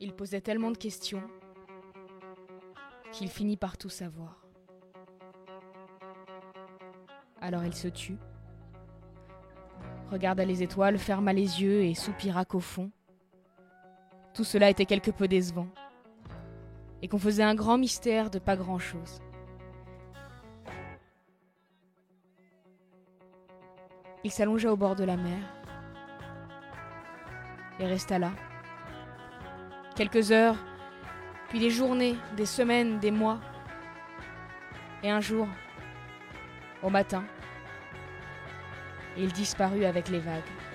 Il posait tellement de questions qu'il finit par tout savoir. Alors il se tut, regarda les étoiles, ferma les yeux et soupira qu'au fond, tout cela était quelque peu décevant, et qu'on faisait un grand mystère de pas grand-chose. Il s'allongea au bord de la mer et resta là. Quelques heures, puis des journées, des semaines, des mois. Et un jour, au matin, il disparut avec les vagues.